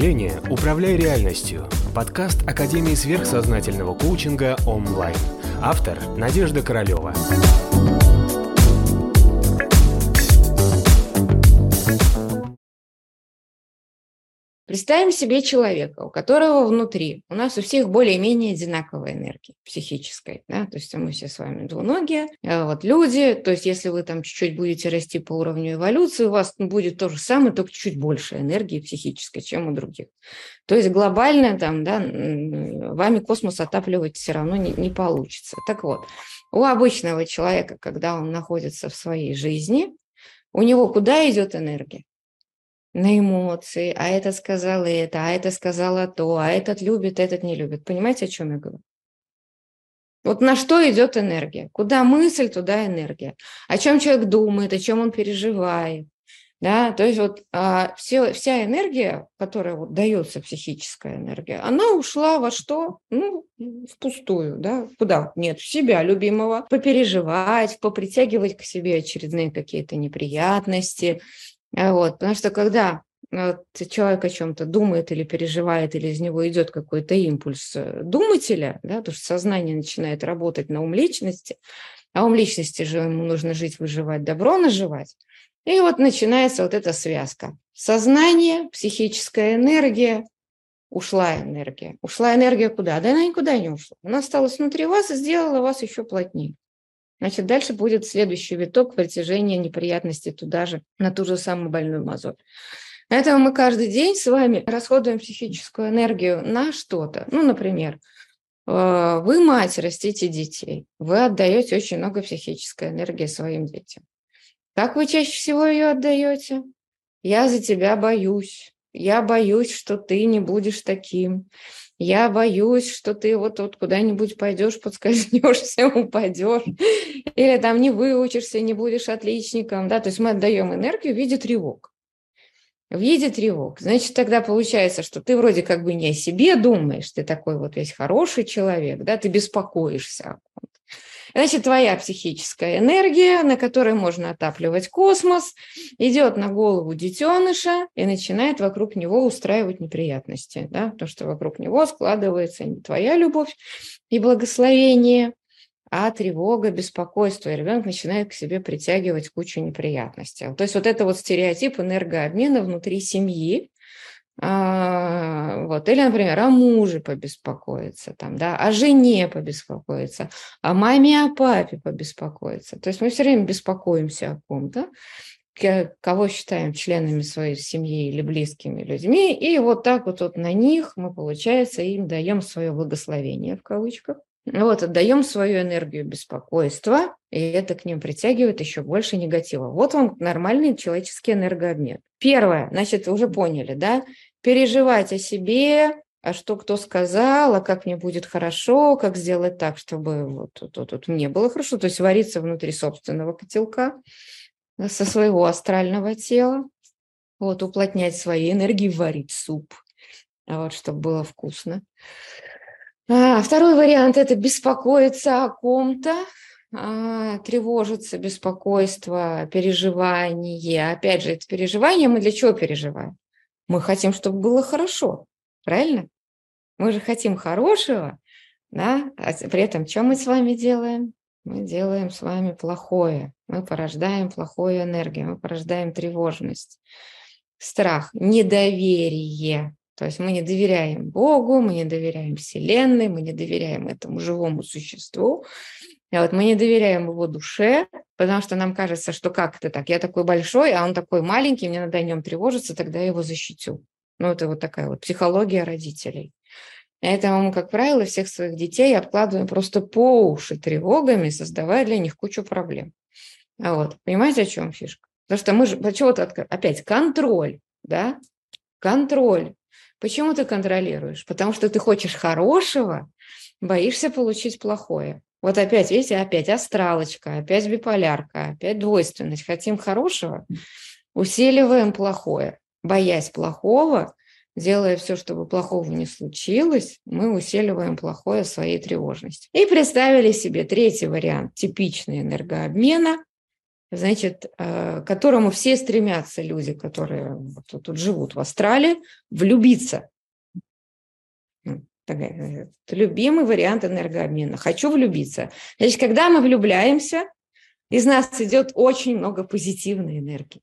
мышления «Управляй реальностью» – подкаст Академии сверхсознательного коучинга онлайн. Автор – Надежда Королева. Представим себе человека, у которого внутри, у нас у всех более-менее одинаковая энергия психическая, да, то есть мы все с вами двуногие, а вот люди, то есть если вы там чуть-чуть будете расти по уровню эволюции, у вас будет то же самое, только чуть больше энергии психической, чем у других. То есть глобально там, да, вами космос отапливать все равно не, не получится. Так вот, у обычного человека, когда он находится в своей жизни, у него куда идет энергия? На эмоции, а это сказал это, а это сказала то, а этот любит, этот не любит. Понимаете, о чем я говорю? Вот на что идет энергия? Куда мысль, туда энергия. О чем человек думает, о чем он переживает. Да, то есть вот а, все, вся энергия, которая вот дается, психическая энергия, она ушла во что? Ну, впустую, да, куда? Нет, в себя любимого, попереживать, попритягивать к себе очередные какие-то неприятности, вот, потому что когда э, человек о чем-то думает или переживает, или из него идет какой-то импульс э, думателя, да, то что сознание начинает работать на ум личности, а ум личности же ему нужно жить, выживать, добро наживать. И вот начинается вот эта связка. Сознание, психическая энергия, ушла энергия. Ушла энергия куда? Да она никуда не ушла. Она осталась внутри вас и сделала вас еще плотнее. Значит, дальше будет следующий виток притяжения неприятностей туда же, на ту же самую больную мозоль. Поэтому мы каждый день с вами расходуем психическую энергию на что-то. Ну, например, э, вы мать, растите детей, вы отдаете очень много психической энергии своим детям. Как вы чаще всего ее отдаете? Я за тебя боюсь. Я боюсь, что ты не будешь таким я боюсь, что ты вот, вот куда-нибудь пойдешь, подскользнешься, упадешь, или там не выучишься, не будешь отличником, да, то есть мы отдаем энергию в виде тревог. В виде тревог. Значит, тогда получается, что ты вроде как бы не о себе думаешь, ты такой вот весь хороший человек, да, ты беспокоишься о. Значит, твоя психическая энергия, на которой можно отапливать космос, идет на голову детеныша и начинает вокруг него устраивать неприятности, да, потому что вокруг него складывается не твоя любовь и благословение, а тревога, беспокойство, и ребенок начинает к себе притягивать кучу неприятностей. То есть вот это вот стереотип энергообмена внутри семьи, а, вот. Или, например, о муже побеспокоиться, там, да, о жене побеспокоиться, о маме, о папе побеспокоиться. То есть мы все время беспокоимся о ком-то, кого считаем членами своей семьи или близкими людьми, и вот так вот, вот на них мы, получается, им даем свое благословение, в кавычках, вот, отдаем свою энергию беспокойства, и это к ним притягивает еще больше негатива. Вот вам нормальный человеческий энергообмен. Первое, значит, уже поняли, да, переживать о себе, а что кто сказал, а как мне будет хорошо, как сделать так, чтобы вот, вот, вот, вот мне было хорошо, то есть вариться внутри собственного котелка со своего астрального тела, вот, уплотнять свои энергии, варить суп, вот, чтобы было вкусно. А, второй вариант – это беспокоиться о ком-то, а, тревожиться, беспокойство, переживание. Опять же, это переживание мы для чего переживаем? Мы хотим, чтобы было хорошо, правильно? Мы же хотим хорошего, да? А при этом что мы с вами делаем? Мы делаем с вами плохое. Мы порождаем плохую энергию, мы порождаем тревожность, страх, недоверие. То есть мы не доверяем Богу, мы не доверяем Вселенной, мы не доверяем этому живому существу. А вот мы не доверяем его душе, потому что нам кажется, что как это так, я такой большой, а он такой маленький, мне надо о нем тревожиться, тогда я его защитю. Ну, это вот такая вот психология родителей. Поэтому мы, как правило, всех своих детей обкладываем просто по уши тревогами, создавая для них кучу проблем. А вот, понимаете, о чем фишка? Потому что мы же, почему-то опять контроль, да, контроль. Почему ты контролируешь? Потому что ты хочешь хорошего, боишься получить плохое. Вот опять, видите, опять астралочка, опять биполярка, опять двойственность. Хотим хорошего, усиливаем плохое. Боясь плохого, делая все, чтобы плохого не случилось, мы усиливаем плохое своей тревожности. И представили себе третий вариант типичный энергообмена, значит, э, к которому все стремятся люди, которые тут живут в Австралии, влюбиться. Такая, любимый вариант энергообмена. Хочу влюбиться. Значит, когда мы влюбляемся, из нас идет очень много позитивной энергии.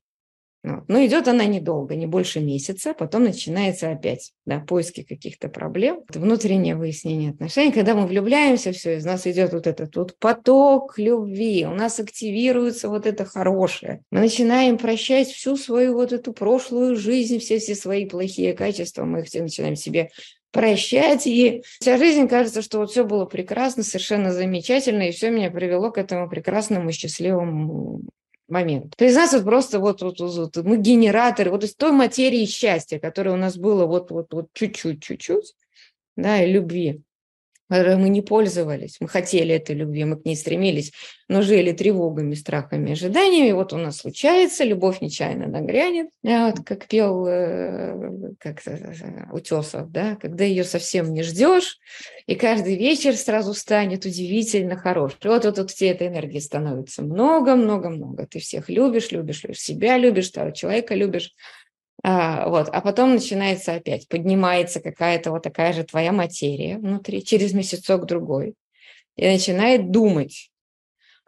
Вот. Но идет она недолго, не больше месяца, потом начинается опять да, поиски каких-то проблем, внутреннее выяснение отношений. Когда мы влюбляемся, все, из нас идет вот этот вот поток любви, у нас активируется вот это хорошее. Мы начинаем прощать всю свою вот эту прошлую жизнь, все, все свои плохие качества, мы их все начинаем себе прощать. И вся жизнь кажется, что вот все было прекрасно, совершенно замечательно, и все меня привело к этому прекрасному, счастливому момент. То есть нас вот просто вот, вот, вот мы генераторы вот из той материи счастья, которая у нас было вот, вот, вот чуть-чуть, чуть-чуть, да, и любви мы не пользовались, мы хотели этой любви, мы к ней стремились, но жили тревогами, страхами, ожиданиями. И вот у нас случается, любовь нечаянно нагрянет, вот, как пел э, как Утесов, да, когда ее совсем не ждешь, и каждый вечер сразу станет удивительно хорош. И вот, вот, вот все этой энергии становится много-много-много. Ты всех любишь, любишь, любишь себя, любишь, того человека любишь. А, вот, а потом начинается опять, поднимается какая-то вот такая же твоя материя внутри, через месяцок другой, и начинает думать,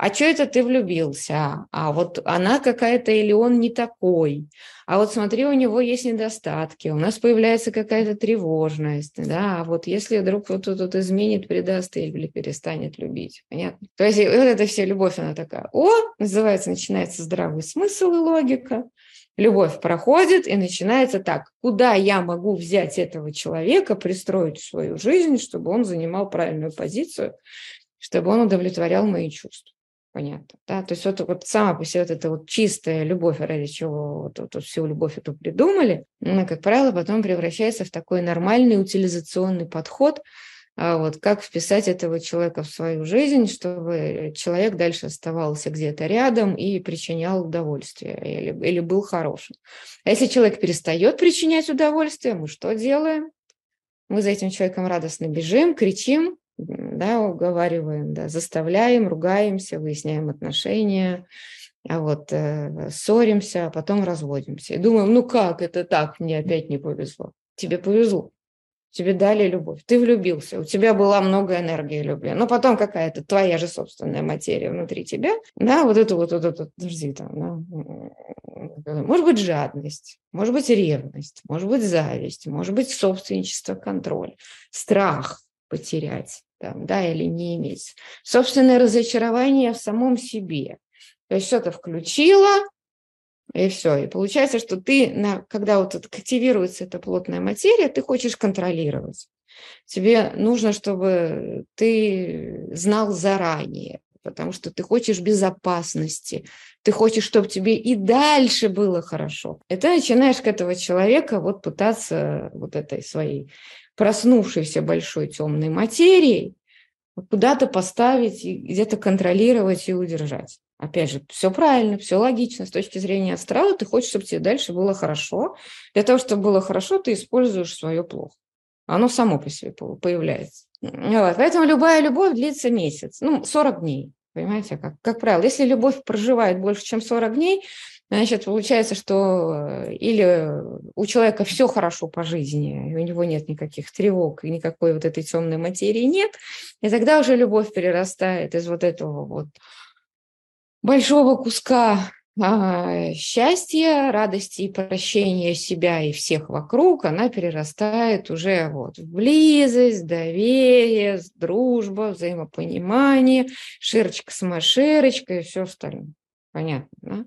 а что это ты влюбился? А вот она какая-то или он не такой. А вот смотри, у него есть недостатки, у нас появляется какая-то тревожность, да, а вот если вдруг вот тут вот изменит, предаст или перестанет любить, понятно? То есть вот эта вся любовь, она такая, о, называется, начинается здравый смысл и логика, Любовь проходит, и начинается так, куда я могу взять этого человека, пристроить в свою жизнь, чтобы он занимал правильную позицию, чтобы он удовлетворял мои чувства. Понятно, да? То есть вот, вот сама по себе вот эта вот чистая любовь, ради чего вот, вот, вот всю любовь эту придумали, она, как правило, потом превращается в такой нормальный утилизационный подход – а вот как вписать этого человека в свою жизнь, чтобы человек дальше оставался где-то рядом и причинял удовольствие или, или был хорошим. А если человек перестает причинять удовольствие, мы что делаем? Мы за этим человеком радостно бежим, кричим, да, уговариваем, да, заставляем, ругаемся, выясняем отношения, а вот э, ссоримся, а потом разводимся. И думаем, ну как это так, мне опять не повезло. Тебе повезло тебе дали любовь, ты влюбился, у тебя была много энергии любви, но потом какая-то твоя же собственная материя внутри тебя, да, вот это вот, вот это, подожди, там, да, может быть жадность, может быть ревность, может быть зависть, может быть собственничество, контроль, страх потерять, там, да, или не иметь, собственное разочарование в самом себе. То есть что-то включила, и все. И получается, что ты, на, когда вот активируется эта плотная материя, ты хочешь контролировать. Тебе нужно, чтобы ты знал заранее, потому что ты хочешь безопасности, ты хочешь, чтобы тебе и дальше было хорошо. И ты начинаешь к этого человека вот пытаться вот этой своей проснувшейся большой темной материей куда-то поставить и где-то контролировать и удержать. Опять же, все правильно, все логично. С точки зрения астрала ты хочешь, чтобы тебе дальше было хорошо. Для того, чтобы было хорошо, ты используешь свое плохо. Оно само по себе появляется. Вот. Поэтому любая любовь длится месяц, ну, 40 дней. Понимаете, как, как правило. Если любовь проживает больше, чем 40 дней, значит, получается, что э, или у человека все хорошо по жизни, и у него нет никаких тревог, и никакой вот этой темной материи нет, и тогда уже любовь перерастает из вот этого вот большого куска а, счастья, радости и прощения себя и всех вокруг, она перерастает уже вот в близость, доверие, дружба, взаимопонимание, широчка с маширочкой и все остальное. Понятно, да?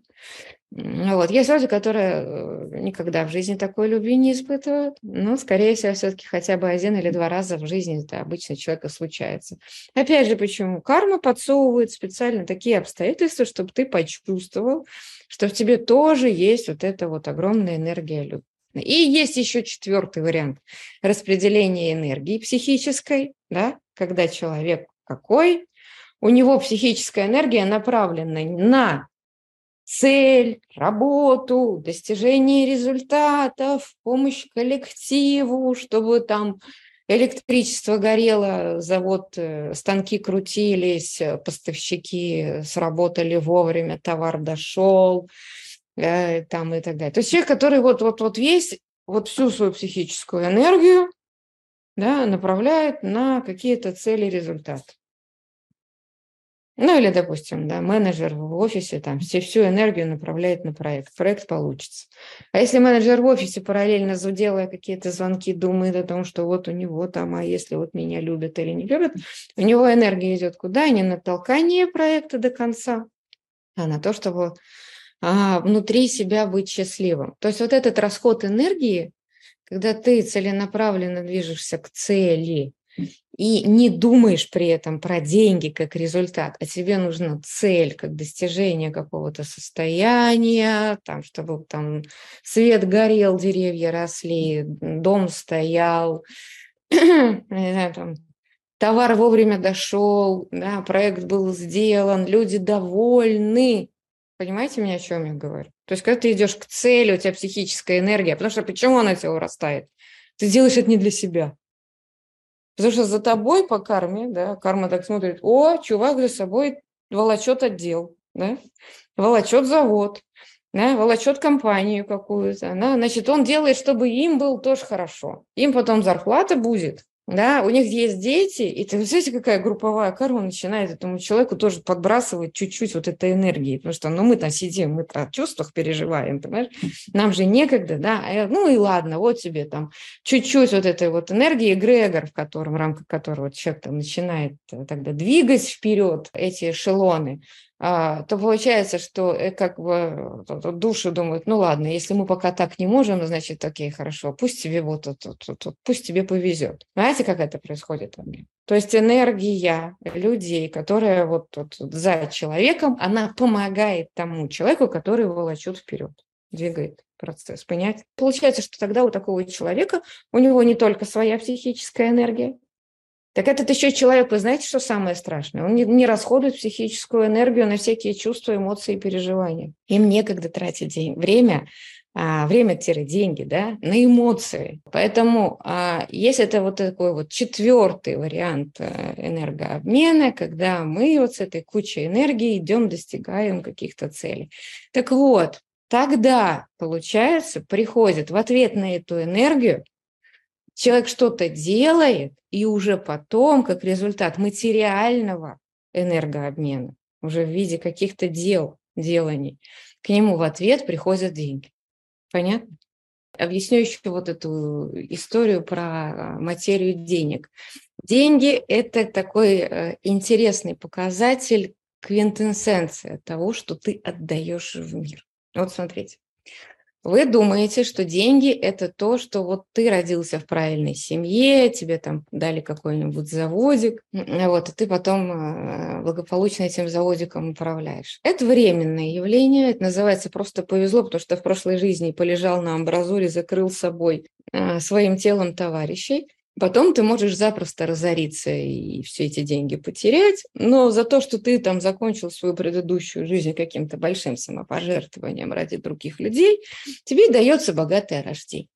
Вот. Есть люди, которые э, никогда в жизни такой любви не испытывают, но, скорее всего, все-таки хотя бы один или два раза в жизни это обычно человека случается. Опять же, почему? Карма подсовывает специально такие обстоятельства, чтобы ты почувствовал, что в тебе тоже есть вот эта вот огромная энергия любви. И есть еще четвертый вариант распределения энергии психической, да, когда человек какой, у него психическая энергия направлена на цель, работу, достижение результатов, помощь коллективу, чтобы там электричество горело, завод, э, станки крутились, э, поставщики сработали вовремя, товар дошел, э, там и так далее. То есть человек, который вот, вот, вот весь, вот всю свою психическую энергию да, направляет на какие-то цели результаты. Ну или, допустим, да, менеджер в офисе там все, всю энергию направляет на проект. Проект получится. А если менеджер в офисе параллельно делая какие-то звонки, думает о том, что вот у него там, а если вот меня любят или не любят, у него энергия идет куда? Не на толкание проекта до конца, а на то, чтобы а, внутри себя быть счастливым. То есть вот этот расход энергии, когда ты целенаправленно движешься к цели, и не думаешь при этом про деньги как результат, а тебе нужна цель как достижение какого-то состояния, там, чтобы там свет горел, деревья росли, дом стоял, знаю, там, товар вовремя дошел, да, проект был сделан, люди довольны. Понимаете меня, о чем я говорю? То есть, когда ты идешь к цели, у тебя психическая энергия, потому что почему она тебя урастает? Ты делаешь это не для себя. Потому что за тобой по карме, да, карма так смотрит, о, чувак за собой волочет отдел, да, волочет завод, да, волочет компанию какую-то, да, значит, он делает, чтобы им было тоже хорошо. Им потом зарплата будет, да, у них есть дети, и ты знаете, какая групповая карма начинает этому человеку тоже подбрасывать чуть-чуть вот этой энергии, потому что, ну, мы там сидим, мы о чувствах переживаем, понимаешь, нам же некогда, да, а ну и ладно, вот тебе там чуть-чуть вот этой вот энергии, эгрегор, в котором, в рамках которого человек там начинает э, тогда двигать вперед эти эшелоны, то получается, что э, как бы души думают, ну ладно, если мы пока так не можем, значит, окей, хорошо, пусть тебе вот, вот, вот, вот пусть тебе повезет. Знаете, как это происходит во мне? То есть энергия людей, которая вот, вот, за человеком, она помогает тому человеку, который волочет вперед, двигает процесс, понять. Получается, что тогда у такого человека, у него не только своя психическая энергия, так этот еще человек, вы знаете, что самое страшное? Он не, не расходует психическую энергию на всякие чувства, эмоции и переживания. Им некогда тратить день, время, а, время-деньги, да, на эмоции. Поэтому а, есть это вот такой вот четвертый вариант а, энергообмена, когда мы вот с этой кучей энергии идем, достигаем каких-то целей. Так вот, тогда, получается, приходит в ответ на эту энергию человек что-то делает, и уже потом, как результат материального энергообмена, уже в виде каких-то дел, деланий, к нему в ответ приходят деньги. Понятно? Объясню еще вот эту историю про материю денег. Деньги – это такой э, интересный показатель, квинтэссенция того, что ты отдаешь в мир. Вот смотрите. Вы думаете, что деньги – это то, что вот ты родился в правильной семье, тебе там дали какой-нибудь заводик, вот, и ты потом э, благополучно этим заводиком управляешь. Это временное явление, это называется просто повезло, потому что в прошлой жизни полежал на амбразуре, закрыл собой э, своим телом товарищей, Потом ты можешь запросто разориться и все эти деньги потерять, но за то, что ты там закончил свою предыдущую жизнь каким-то большим самопожертвованием ради других людей, тебе дается богатое рождение.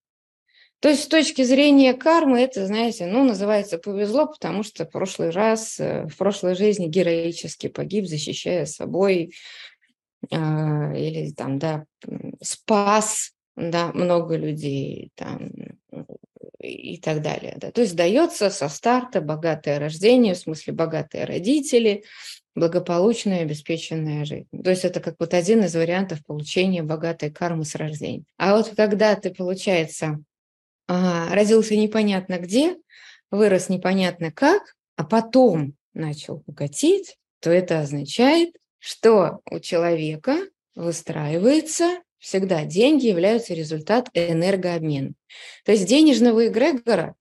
То есть с точки зрения кармы это, знаете, ну, называется повезло, потому что в прошлый раз, э, в прошлой жизни героически погиб, защищая собой, э, или там, да, спас, да, много людей, там, и так далее. Да. То есть дается со старта богатое рождение, в смысле богатые родители, благополучная, обеспеченная жизнь. То есть это как вот один из вариантов получения богатой кармы с рождения. А вот когда ты, получается, родился непонятно где, вырос непонятно как, а потом начал богатеть, то это означает, что у человека выстраивается Всегда деньги являются результат энергообмена. То есть денежного эгрегора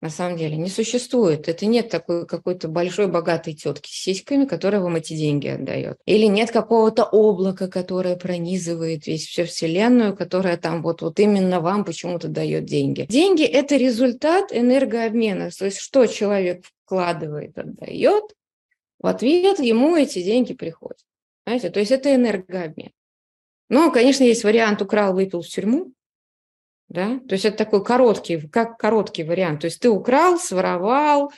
на самом деле не существует. Это нет такой какой-то большой богатой тетки с сиськами, которая вам эти деньги отдает. Или нет какого-то облака, которое пронизывает весь всю Вселенную, которая там вот, вот именно вам почему-то дает деньги. Деньги – это результат энергообмена. То есть что человек вкладывает, отдает, в ответ ему эти деньги приходят. Знаете, то есть это энергообмен. Ну, конечно, есть вариант украл, выпил в тюрьму. Да? То есть это такой короткий, как короткий вариант. То есть ты украл, своровал,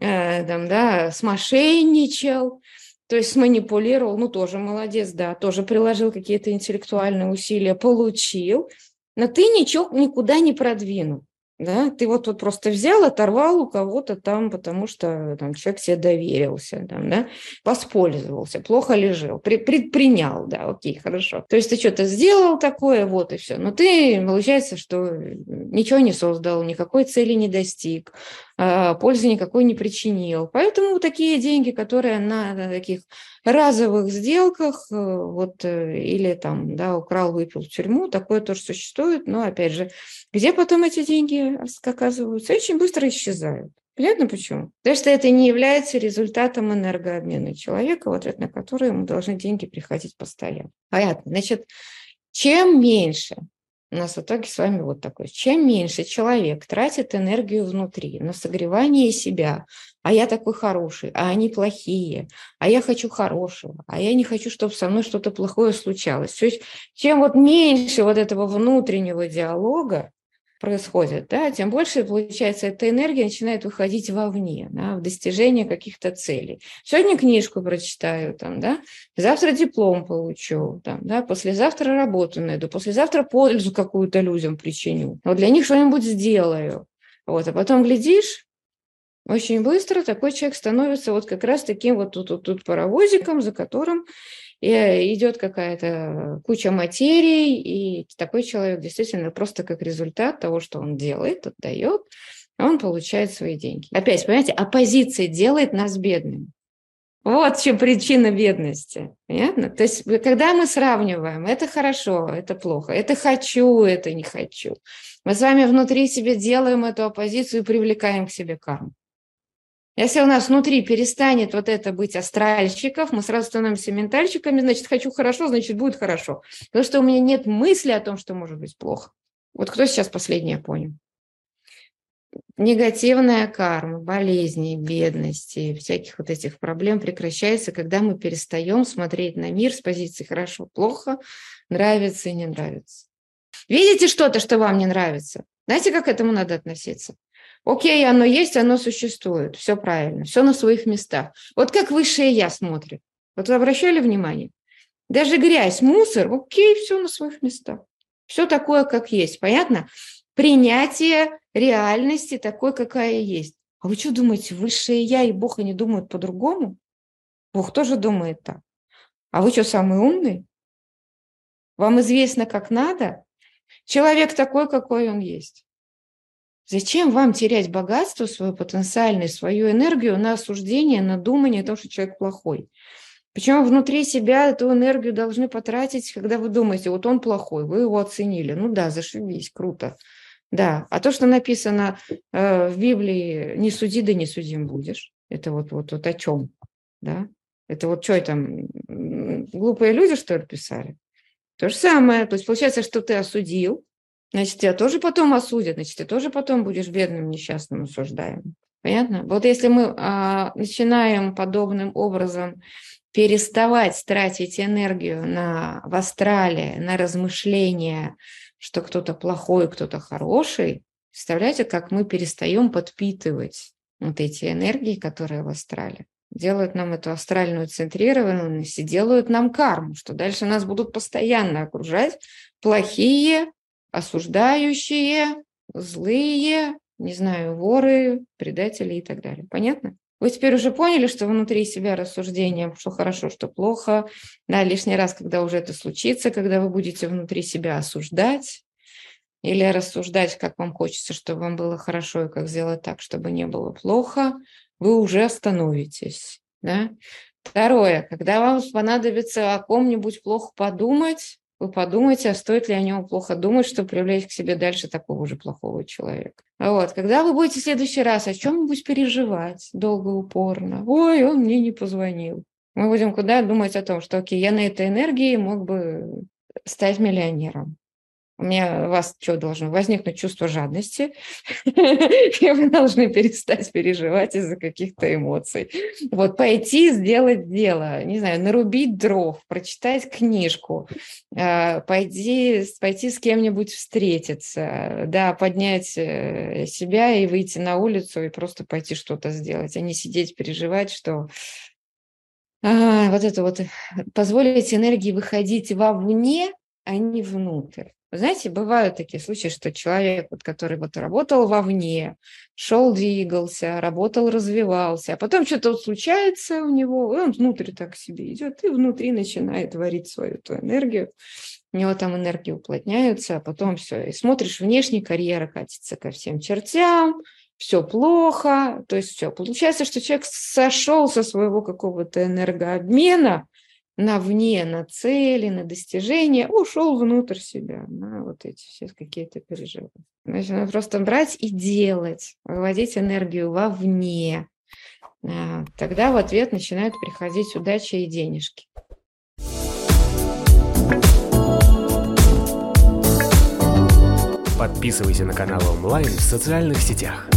э, там, да, смошенничал, то есть сманипулировал, ну тоже молодец, да, тоже приложил какие-то интеллектуальные усилия, получил, но ты ничего никуда не продвинул да, ты вот, вот просто взял, оторвал у кого-то там, потому что там человек себе доверился, там, да, воспользовался, плохо лежал, при, предпринял, да, окей, хорошо. То есть ты что-то сделал такое, вот и все. Но ты, получается, что ничего не создал, никакой цели не достиг, пользы никакой не причинил. Поэтому такие деньги, которые на таких разовых сделках, э, вот, э, или там, да, украл, выпил в тюрьму, такое тоже существует, но, опять же, где потом эти деньги оказываются? Очень быстро исчезают. Понятно почему? Потому что это не является результатом энергообмена человека, в ответ на который ему должны деньги приходить постоянно. Понятно. Значит, чем меньше у нас в итоге с вами вот такой. Чем меньше человек тратит энергию внутри на согревание себя, а я такой хороший, а они плохие, а я хочу хорошего, а я не хочу, чтобы со мной что-то плохое случалось. То есть чем вот меньше вот этого внутреннего диалога, происходит, да, тем больше, получается, эта энергия начинает выходить вовне, да, в достижение каких-то целей. Сегодня книжку прочитаю, там, да, завтра диплом получу, там, да, послезавтра работу найду, послезавтра пользу какую-то людям причиню. Вот для них что-нибудь сделаю. Вот, а потом глядишь, очень быстро такой человек становится вот как раз таким вот тут, тут, тут паровозиком, за которым и э, идет какая-то куча материй, и такой человек действительно просто как результат того, что он делает, отдает, он получает свои деньги. Опять, понимаете, оппозиция делает нас бедными. Вот в чем причина бедности. Понятно? То есть, когда мы сравниваем, это хорошо, это плохо, это хочу, это не хочу, мы с вами внутри себе делаем эту оппозицию и привлекаем к себе карму. Если у нас внутри перестанет вот это быть астральщиков, мы сразу становимся ментальщиками, значит, хочу хорошо, значит, будет хорошо. Потому что у меня нет мысли о том, что может быть плохо. Вот кто сейчас последнее понял? Негативная карма, болезни, бедности, всяких вот этих проблем прекращается, когда мы перестаем смотреть на мир с позиции хорошо, плохо, нравится и не нравится. Видите что-то, что вам не нравится? Знаете, как к этому надо относиться? Окей, оно есть, оно существует, все правильно, все на своих местах. Вот как высшее я смотрит. Вот вы обращали внимание? Даже грязь, мусор, окей, все на своих местах. Все такое, как есть. Понятно? Принятие реальности такой, какая есть. А вы что думаете, высшее я и Бог, они думают по-другому? Бог тоже думает так. А вы что, самый умный? Вам известно, как надо? Человек такой, какой он есть. Зачем вам терять богатство, свою потенциальность, свою энергию на осуждение, на думание о том, что человек плохой? Почему внутри себя эту энергию должны потратить, когда вы думаете, вот он плохой, вы его оценили. Ну да, зашибись, круто. Да, а то, что написано э, в Библии, не суди, да не судим будешь. Это вот, вот, вот о чем, да? Это вот что там, глупые люди, что ли, писали? То же самое. То есть получается, что ты осудил, Значит, тебя тоже потом осудят, значит, ты тоже потом будешь бедным, несчастным, осуждаем. Понятно? Вот если мы а, начинаем подобным образом переставать тратить энергию на в астрале, на размышления, что кто-то плохой, кто-то хороший, представляете, как мы перестаем подпитывать вот эти энергии, которые в астрале делают нам эту астральную центрированность и делают нам карму, что дальше нас будут постоянно окружать плохие осуждающие, злые, не знаю, воры, предатели и так далее. Понятно? Вы теперь уже поняли, что внутри себя рассуждение, что хорошо, что плохо. Да, лишний раз, когда уже это случится, когда вы будете внутри себя осуждать или рассуждать, как вам хочется, чтобы вам было хорошо и как сделать так, чтобы не было плохо, вы уже остановитесь. Да? Второе, когда вам понадобится о ком-нибудь плохо подумать, вы подумайте, а стоит ли о нем плохо думать, чтобы привлечь к себе дальше такого же плохого человека. Вот, когда вы будете в следующий раз о чем-нибудь переживать долго, упорно, ой, он мне не позвонил, мы будем куда думать о том, что, окей, я на этой энергии мог бы стать миллионером. У меня у вас что должно возникнуть чувство жадности, и вы должны перестать переживать из-за каких-то эмоций. Вот пойти сделать дело, не знаю, нарубить дров, прочитать книжку, а, пойти, пойти с кем-нибудь встретиться, да, поднять э, себя и выйти на улицу и просто пойти что-то сделать, а не сидеть переживать, что а, вот это вот позволить энергии выходить вовне, а не внутрь. Вы знаете, бывают такие случаи, что человек, вот, который вот работал вовне, шел, двигался, работал, развивался, а потом что-то вот случается у него, и он внутрь так себе идет, и внутри начинает варить свою эту энергию. У него там энергии уплотняются, а потом все. И смотришь, внешне карьера катится ко всем чертям, все плохо, то есть все. Получается, что человек сошел со своего какого-то энергообмена, на вне, на цели, на достижения, ушел внутрь себя, на вот эти все какие-то переживания. Значит, надо просто брать и делать, выводить энергию вовне. А, тогда в ответ начинают приходить удача и денежки. Подписывайся на канал онлайн в социальных сетях.